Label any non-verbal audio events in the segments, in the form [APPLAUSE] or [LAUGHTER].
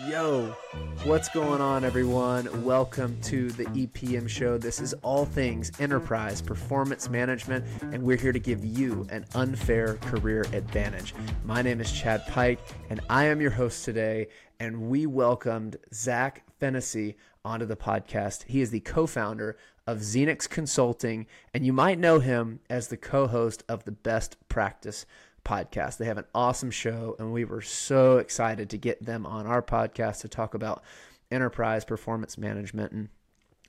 Yo, what's going on, everyone? Welcome to the EPM show. This is all things enterprise performance management, and we're here to give you an unfair career advantage. My name is Chad Pyke, and I am your host today. And we welcomed Zack Fennessy onto the podcast. He is the co founder of Zenix Consulting, and you might know him as the co host of the Best Practice podcast. They have an awesome show, and we were so excited to get them on our podcast to talk about enterprise performance management. And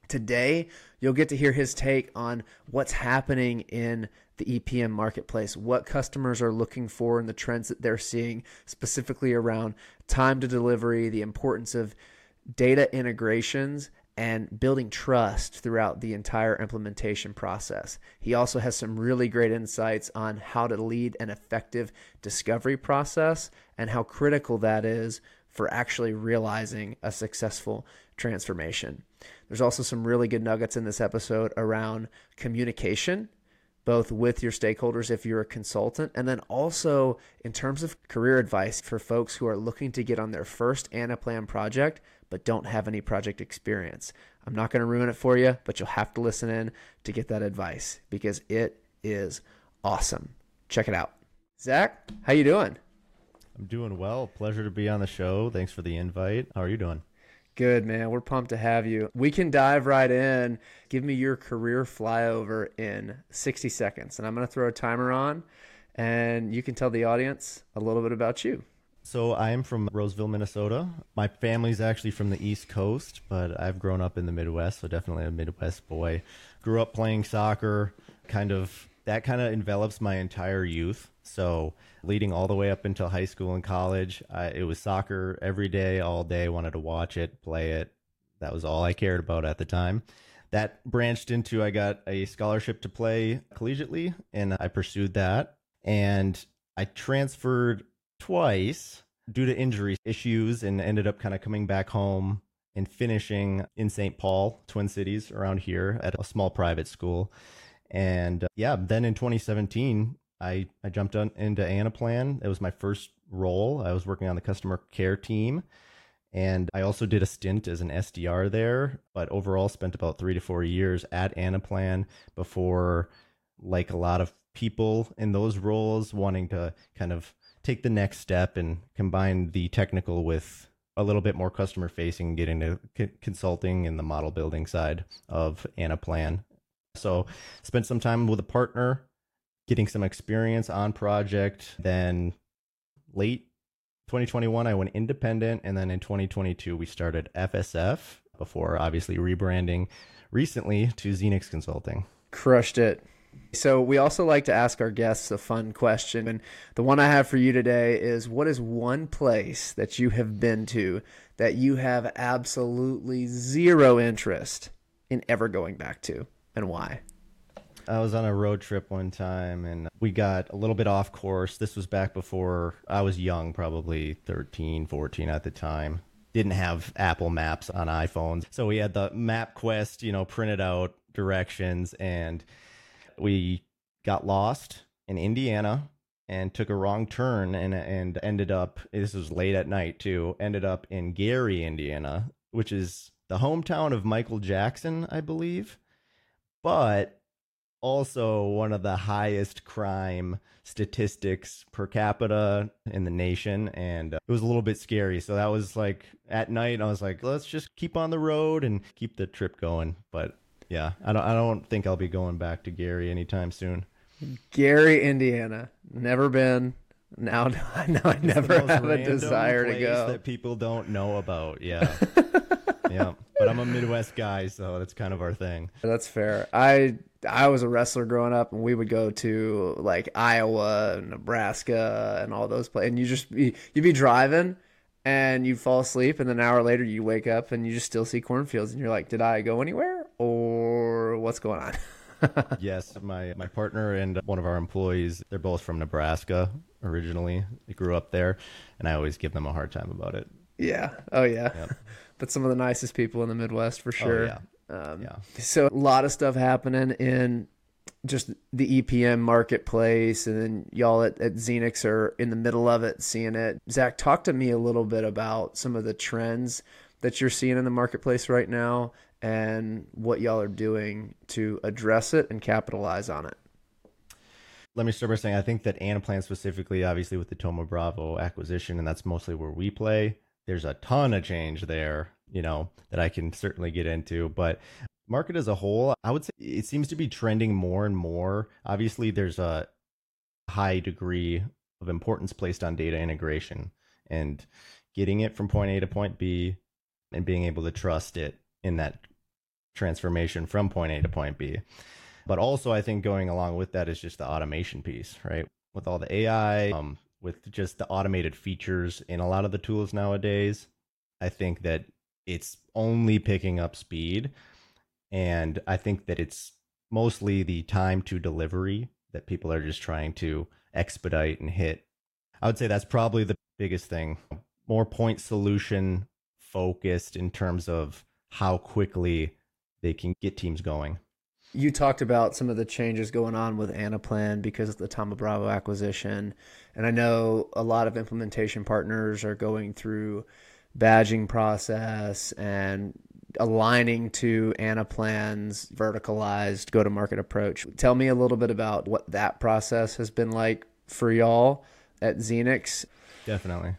today, you'll get to hear his take on what's happening in the EPM marketplace, what customers are looking for, and the trends that they're seeing, specifically around time to delivery, the importance of data integrations and building trust throughout the entire implementation process. He also has some really great insights on how to lead an effective discovery process and how critical that is for actually realizing a successful transformation. There's also some really good nuggets in this episode around communication both with your stakeholders if you're a consultant, and then also in terms of career advice for folks who are looking to get on their first Anaplan project but don't have any project experience. I'm not going to ruin it for you, but you'll have to listen in to get that advice because it is awesome. Check it out. Zack, how you doing? I'm doing well. Pleasure to be on the show. Thanks for the invite. How are you doing? Good, man. We're pumped to have you. We can dive right in. Give me your career flyover in 60 seconds, and I'm going to throw a timer on, and you can tell the audience a little bit about you. So I'm from Roseville, Minnesota. My family's actually from the East Coast, but I've grown up in the Midwest, so definitely a Midwest boy. Grew up playing soccer, kind of that kind of envelops my entire youth. So leading all the way up until high school and college, I, it was soccer every day, all day. Wanted to watch it, play it. That was all I cared about at the time. That branched into I got a scholarship to play collegiately, and I pursued that. And I transferred twice due to injury issues and ended up kind of coming back home and finishing in St. Paul, Twin Cities, around here at a small private school. And uh, yeah, then in 2017, I, I jumped on, into Anaplan. It was my first role. I was working on the customer care team. And I also did a stint as an SDR there, but overall spent about three to four years at Anaplan before, like a lot of people in those roles, wanting to kind of take the next step and combine the technical with a little bit more customer facing, get into consulting and the model building side of Anaplan. So spent some time with a partner, getting some experience on project. Then late 2021, I went independent. And then in 2022, we started FSF before obviously rebranding recently to Zenix Consulting. Crushed it. So we also like to ask our guests a fun question. And the one I have for you today is what is one place that you have been to that you have absolutely zero interest in ever going back to and why? I was on a road trip one time and we got a little bit off course. This was back before I was young, probably 13, 14 at the time. Didn't have Apple Maps on iPhones. So we had the MapQuest, you know, printed out directions and we got lost in Indiana and took a wrong turn and and ended up this was late at night too ended up in Gary Indiana which is the hometown of Michael Jackson I believe. But also one of the highest crime statistics per capita in the nation. And uh, it was a little bit scary. So that was like at night I was like let's just keep on the road and keep the trip going. But yeah, I don't. I don't think I'll be going back to Gary anytime soon. Gary, Indiana. Never been. Now, [LAUGHS] now I never have a desire to go. That people don't know about. Yeah, [LAUGHS] yeah. But I'm a Midwest guy, so that's kind of our thing. That's fair. I I was a wrestler growing up, and we would go to like Iowa, and Nebraska, and all those places. And you just be, you'd be driving, and you'd fall asleep, and then an hour later you wake up, and you just still see cornfields, and you're like, "Did I go anywhere?" What's going on? [LAUGHS] yes, my my partner and one of our employees, they're both from Nebraska originally. They grew up there, and I always give them a hard time about it. Yeah. Oh yeah. Yep. [LAUGHS] but some of the nicest people in the Midwest for oh, sure. Oh, yeah. Um, yeah. So a lot of stuff happening in just the EPM marketplace, and then y'all at, at Zenix are in the middle of it, seeing it. Zack, talk to me a little bit about some of the trends that you're seeing in the marketplace right now and what y'all are doing to address it and capitalize on it. Let me start by saying I think that Anaplan specifically, obviously with the Thoma Bravo acquisition, and that's mostly where we play. There's a ton of change there, you know, that I can certainly get into. But market as a whole, I would say it seems to be trending more and more. Obviously, there's a high degree of importance placed on data integration and getting it from point A to point B and being able to trust it in that transformation from point A to point B. But also, I think going along with that is just the automation piece, right? With all the AI, um, with just the automated features in a lot of the tools nowadays, I think that it's only picking up speed. And I think that it's mostly the time to delivery that people are just trying to expedite and hit. I would say that's probably the biggest thing. More point solution focused in terms of how quickly they can get teams going. You talked about some of the changes going on with Anaplan because of the Thoma Bravo acquisition. And I know a lot of implementation partners are going through badging process and aligning to Anaplan's verticalized go to market approach. Tell me a little bit about what that process has been like for y'all at Zenix. Definitely.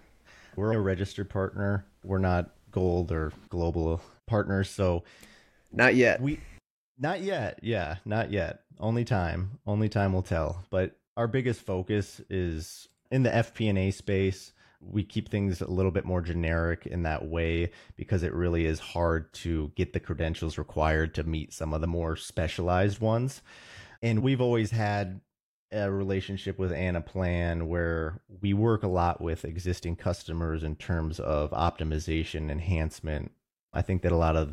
We're a registered partner. We're not gold or global partners. So not yet. We not yet. Yeah, not yet. Only time. Only time will tell. But our biggest focus is in the FP&A space. We keep things a little bit more generic in that way because it really is hard to get the credentials required to meet some of the more specialized ones. And we've always had a relationship with Anaplan where we work a lot with existing customers in terms of optimization, enhancement. I think that a lot of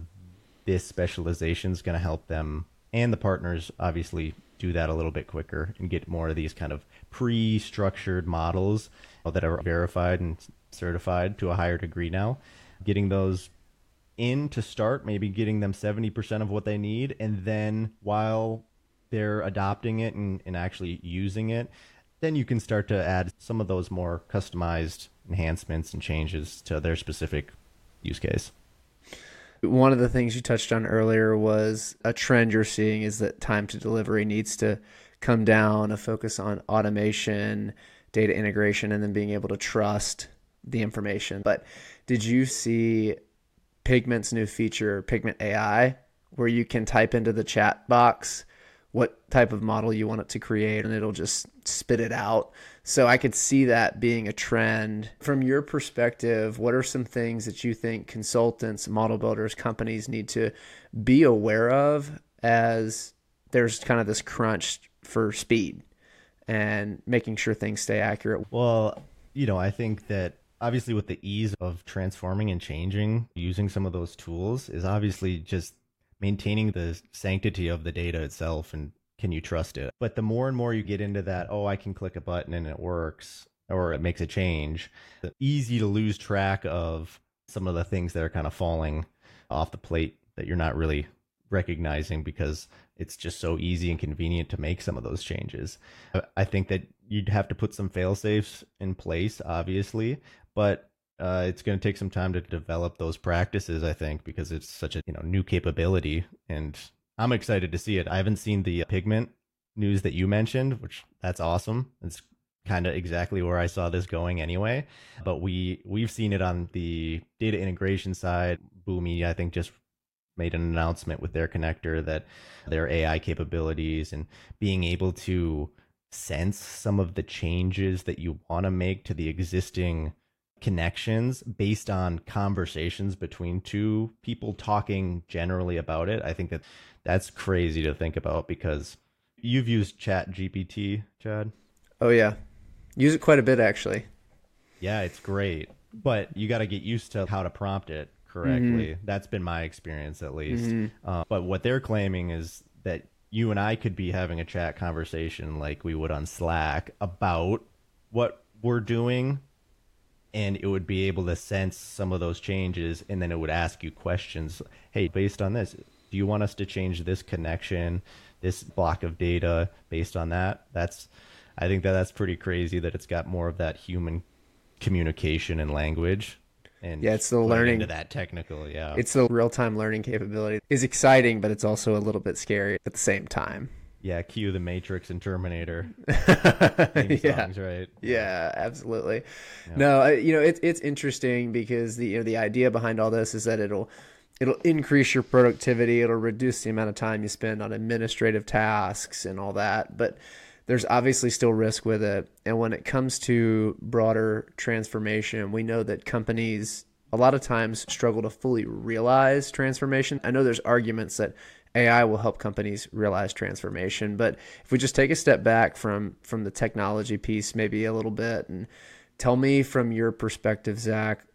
this specialization is going to help them and the partners obviously do that a little bit quicker and get more of these kind of pre-structured models that are verified and certified to a higher degree now. Getting those in to start maybe getting them 70% of what they need and then while they're adopting it and, and actually using it then you can start to add some of those more customized enhancements and changes to their specific use case one of the things you touched on earlier was a trend you're seeing is that time to delivery needs to come down, a focus on automation, data integration, and then being able to trust the information. But did you see Pigment's new feature, Pigment AI, where you can type into the chat box what type of model you want it to create and it'll just spit it out. So I could see that being a trend. From your perspective, what are some things that you think consultants, model builders, companies need to be aware of as there's kind of this crunch for speed and making sure things stay accurate? Well, you know, I think that obviously with the ease of transforming and changing using some of those tools is obviously just maintaining the sanctity of the data itself and can you trust it? But the more and more you get into that, oh, I can click a button and it works, or it makes a change, easy to lose track of some of the things that are kind of falling off the plate that you're not really recognizing because it's just so easy and convenient to make some of those changes. I think that you'd have to put some fail safes in place, obviously, but uh, it's going to take some time to develop those practices, I think, because it's such a you know new capability, and I'm excited to see it. I haven't seen the pigment news that you mentioned, which that's awesome. It's kind of exactly where I saw this going anyway. But we we've seen it on the data integration side. Boomi, I think, just made an announcement with their connector that their AI capabilities and being able to sense some of the changes that you want to make to the existing connections based on conversations between two people talking generally about it. I think that that's crazy to think about because you've used Chat GPT, Chad. Oh yeah, use it quite a bit actually. Yeah, it's great, but you got to get used to how to prompt it correctly. Mm-hmm. That's been my experience at least. Mm-hmm. Uh, but what they're claiming is that you and I could be having a chat conversation like we would on Slack about what we're doing and it would be able to sense some of those changes and then it would ask you questions hey based on this do you want us to change this connection this block of data based on that. That's I think that that's pretty crazy that it's got more of that human communication and language. And Yeah, it's the learning- into that technical. Yeah, It's the real time learning capability. is exciting, but it's also a little bit scary at the same time. Yeah. Cue the Matrix and Terminator [LAUGHS] yeah. songs, right? Yeah, absolutely. No, I, you know it's it's interesting because the you know the idea behind all this is that it'll it'll increase your productivity, it'll reduce the amount of time you spend on administrative tasks and all that, but there's obviously still risk with it. And when it comes to broader transformation, we know that companies a lot of times struggle to fully realize transformation. I know there's arguments that AI will help companies realize transformation, but if we just take a step back from from the technology piece maybe a little bit and tell me from your perspective, Zack,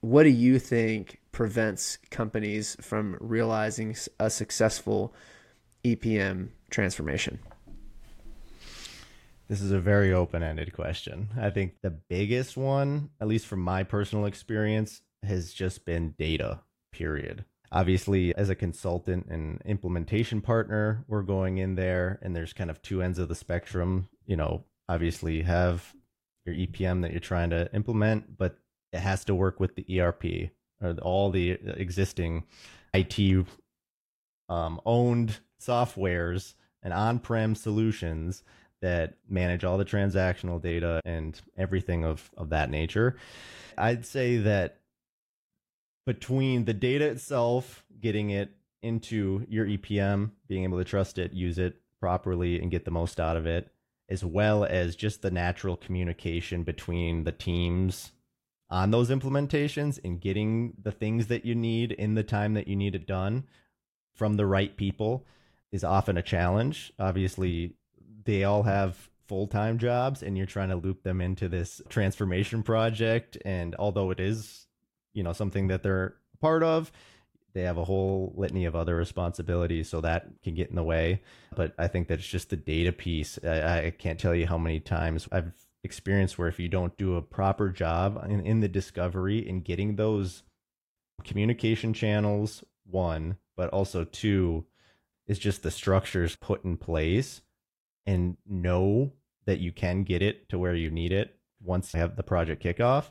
what do you think prevents companies from realizing a successful EPM transformation? This is a very open ended question. I think the biggest one, at least from my personal experience, has just been data, period. Obviously, as a consultant and implementation partner, we're going in there and there's kind of two ends of the spectrum. You know, obviously, you have your EPM that you're trying to implement, but it has to work with the ERP or all the existing IT um, owned softwares and on prem solutions that manage all the transactional data and everything of, of that nature. I'd say that between the data itself, getting it into your EPM, being able to trust it, use it properly, and get the most out of it, as well as just the natural communication between the teams on those implementations and getting the things that you need in the time that you need it done from the right people is often a challenge. Obviously, they all have full-time jobs and you're trying to loop them into this transformation project and although it is, you know, something that they're part of, they have a whole litany of other responsibilities so that can get in the way. But i think that's just the data piece. I, I can't tell you how many times i've experienced where if you don't do a proper job in, in the discovery and getting those communication channels one but also two is just the structures put in place and know that you can get it to where you need it once you have the project kickoff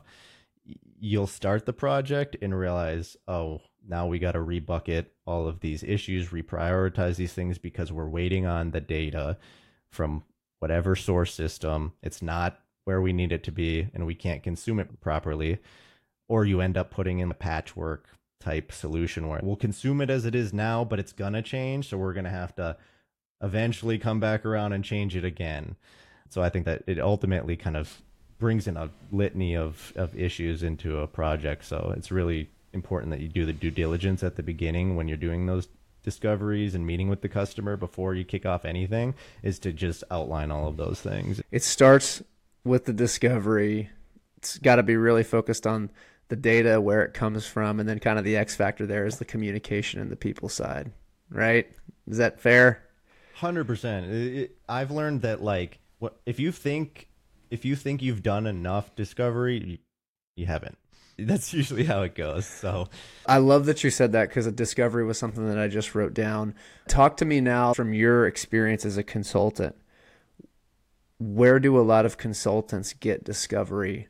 you'll start the project and realize oh now we got to rebucket all of these issues reprioritize these things because we're waiting on the data from whatever source system. It's not where we need it to be and we can't consume it properly. Or you end up putting in a patchwork type solution where we'll consume it as it is now but it's gonna change. So we're gonna have to eventually come back around and change it again. So i think that it ultimately kind of brings in a litany of, of issues into a project so it's really important that you do the due diligence at the beginning when you're doing those discoveries and meeting with the customer before you kick off anything is to just outline all of those things It starts with the discovery. It's got to be really focused on the data, where it comes from, and then kind of the X factor there is the communication and the people side, right? Is that fair? Hundred percent. I've learned that like what if you think if you think you've done enough discovery, you, you haven't. [LAUGHS] That's usually how it goes. So I love that you said that because a discovery was something that I just wrote down. Talk to me now from your experience as a consultant. Where do a lot of consultants get discovery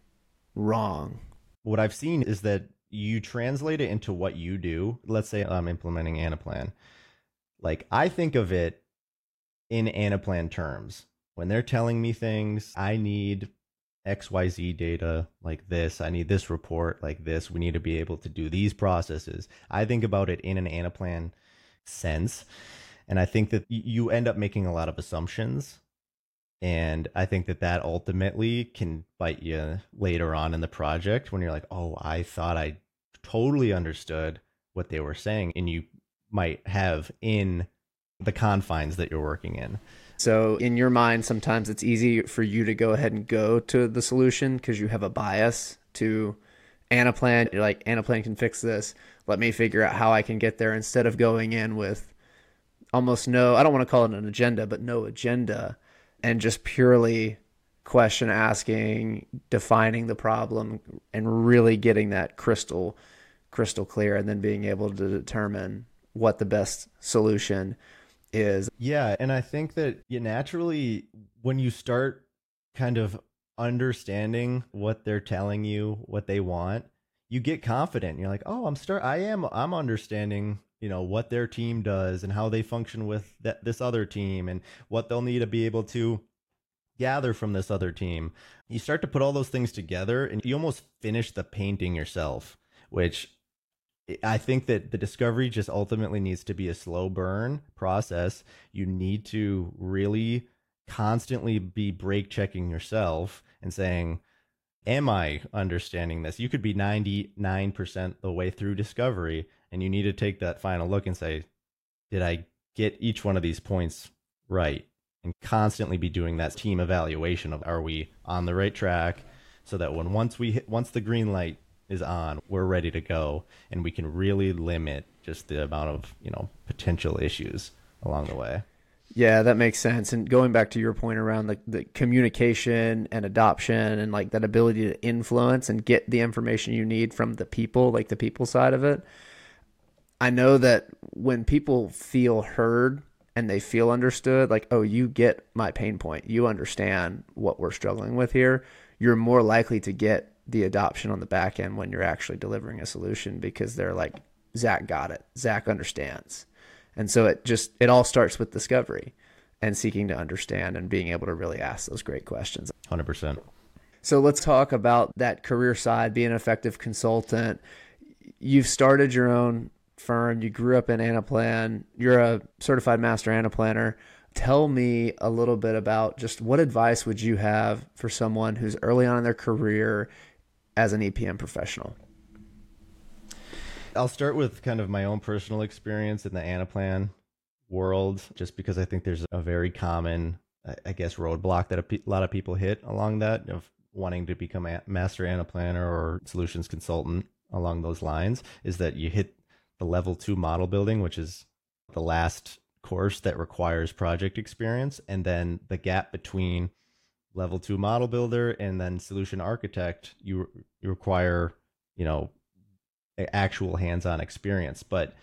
wrong? what I've seen is that you translate it into what you do. Let's say I'm implementing Anaplan. Like I think of it in Anaplan terms. When they're telling me things, I need XYZ data like this. I need this report like this. We need to be able to do these processes. I think about it in an Anaplan sense. And I think that you end up making a lot of assumptions. And I think that that ultimately can bite you later on in the project when you're like, oh, I thought I totally understood what they were saying. And you might have in the confines that you're working in. So, in your mind, sometimes it's easy for you to go ahead and go to the solution because you have a bias to Anaplan. You're like, Anaplan can fix this. Let me figure out how I can get there instead of going in with almost no, I don't want to call it an agenda, but no agenda and just purely question asking, defining the problem, and really getting that crystal crystal clear and then being able to determine what the best solution is. Yeah, and I think that you naturally when you start kind of understanding what they're telling you, what they want, you get confident. You're like, "Oh, I'm start I am I'm understanding, you know, what their team does and how they function with that this other team and what they'll need to be able to gather from this other team." You start to put all those things together and you almost finish the painting yourself, which I think that the discovery just ultimately needs to be a slow burn process. You need to really constantly be break checking yourself and saying, Am I understanding this? You could be 99% the way through discovery, and you need to take that final look and say, Did I get each one of these points right? And constantly be doing that team evaluation of are we on the right track so that when once we hit, once the green light is on, we're ready to go, and we can really limit just the amount of you know potential issues along the way. Yeah, that makes sense. And going back to your point around the, the communication and adoption and like that ability to influence and get the information you need from the people, like the people side of it. I know that when people feel heard and they feel understood, like, oh, you get my pain point, you understand what we're struggling with here, you're more likely to get the adoption on the back end when you're actually delivering a solution because they're like, Zack got it. Zack understands. And so it just, it all starts with discovery and seeking to understand and being able to really ask those great questions. 100%. So let's talk about that career side, being an effective consultant. You've started your own firm. You grew up in Anaplan. You're a certified master Anaplanner tell me a little bit about just what advice would you have for someone who's early on in their career as an EPM professional? I'll start with kind of my own personal experience in the Anaplan world, just because I think there's a very common, I guess, roadblock that a lot of people hit along that of wanting to become a master Anaplanner or solutions consultant along those lines is that you hit the level two model building, which is the last course that requires project experience. And then the gap between level two model builder and then solution architect you, you require you know actual hands-on experience. But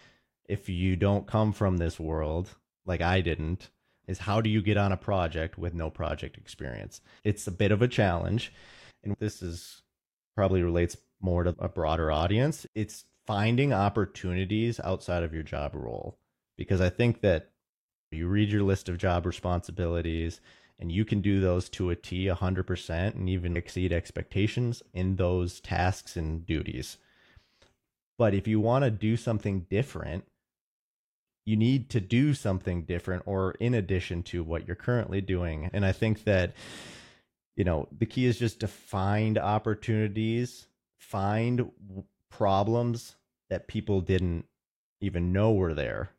if you don't come from this world like i didn't is how do you get on a project with no project experience? It's a bit of a challenge and this is probably relates more to a broader audience. It's finding opportunities outside of your job role because i think that you read your list of job responsibilities and you can do those to a T 100% and even exceed expectations in those tasks and duties. But if you want to do something different, you need to do something different or in addition to what you're currently doing. And I think that, you know, the key is just to find opportunities, find problems that people didn't even know were there.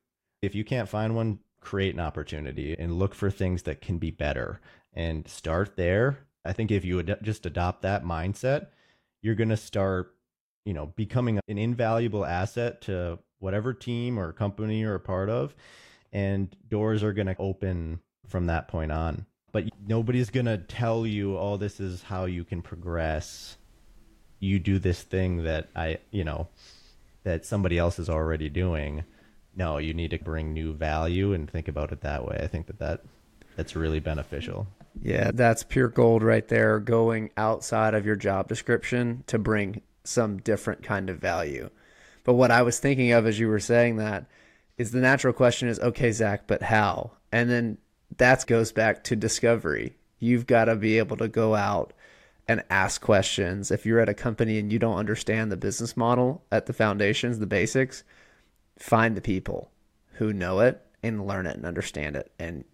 If you can't find one, create an opportunity and look for things that can be better and start there. I think if you ad- just adopt that mindset, you're going to start, you know, becoming an invaluable asset to whatever team or company you're a part of and doors are going to open from that point on. But nobody's going to tell you, "Oh, this is how you can progress." You do this thing that I, you know, that somebody else is already doing no, you need to bring new value and think about it that way. I think that, that that's really beneficial. Yeah, that's pure gold right there. Going outside of your job description to bring some different kind of value. But what I was thinking of as you were saying that is the natural question is okay, Zack, but how? And then that goes back to discovery. You've got to be able to go out and ask questions. If you're at a company and you don't understand the business model at the foundations, the basics, find the people who know it and learn it and understand it and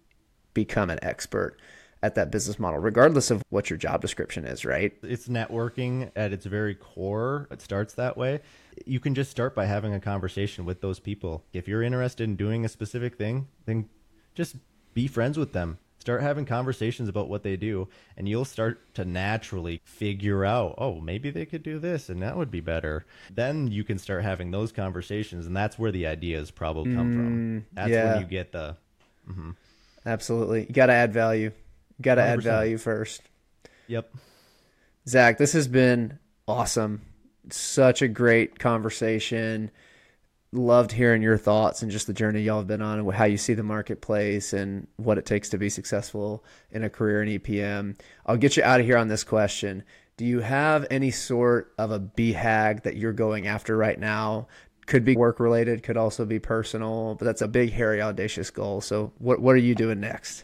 become an expert at that business model, regardless of what your job description is, right? It's networking at its very core. It starts that way. You can just start by having a conversation with those people. If you're interested in doing a specific thing, then just be friends with them start having conversations about what they do and you'll start to naturally figure out oh maybe they could do this and that would be better. Then you can start having those conversations and that's where the ideas probably come mm, from that's yeah. when you get the mm-hmm. absolutely. You got to add value. You got to add value first. Yep. Zack this has been awesome. Such a great conversation loved hearing your thoughts and just the journey y'all have been on and how you see the marketplace and what it takes to be successful in a career in EPM. I'll get you out of here on this question. Do you have any sort of a BHAG that you're going after right now? Could be work related, could also be personal, but that's a big, hairy, audacious goal. So, what what are you doing next?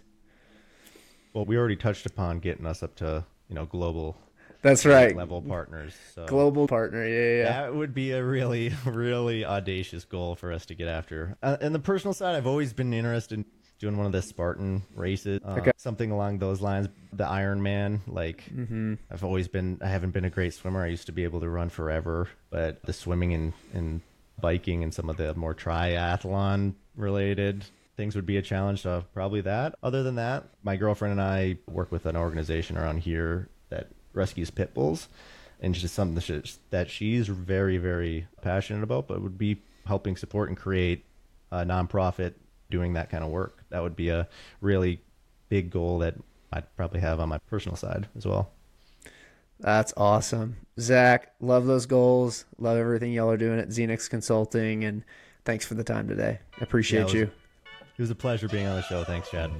Well, we already touched upon getting us up to you know global that's right. Level partners. So Global partner. Yeah, yeah, yeah. That would be a really, [LAUGHS] really audacious goal for us to get after. Uh, and the personal side, I've always been interested in doing one of the Spartan races, uh, okay. something along those lines. The Ironman, like mm-hmm. I've always been. I haven't been a great swimmer. I used to be able to run forever, but the swimming and and biking and some of the more triathlon related things would be a challenge. So probably that. Other than that, my girlfriend and I work with an organization around here rescues pit bulls, and just something that she's very very passionate about. But would be helping support and create a nonprofit doing that kind of work. That would be a really big goal that I'd probably have on my personal side as well. That's awesome. Zack, love those goals. Love everything y'all are doing at Zenix Consulting. And thanks for the time today. Appreciate yeah, was, you. It was a pleasure being on the show. Thanks, Chad.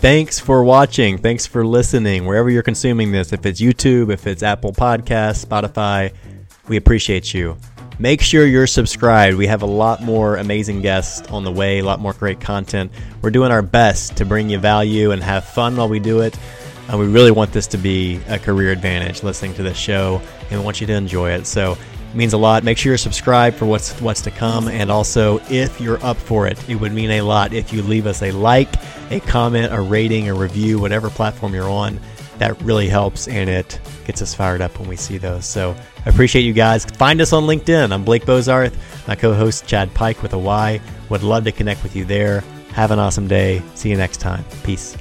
Thanks for watching. Thanks for listening. Wherever you're consuming this, if it's YouTube, if it's Apple Podcasts, Spotify, we appreciate you. Make sure you're subscribed. We have a lot more amazing guests on the way, a lot more great content. We're doing our best to bring you value and have fun while we do it. And we really want this to be a career advantage listening to this show and we want you to enjoy it. So means a lot. Make sure you're subscribed for what's what's to come, and also if you're up for it, it would mean a lot if you leave us a like, a comment, a rating, a review, whatever platform you're on. That really helps, and it gets us fired up when we see those. So I appreciate you guys. Find us on LinkedIn. I'm Blake Bozarth, my co-host Chad Pyke with a Y. Would love to connect with you there. Have an awesome day. See you next time. Peace.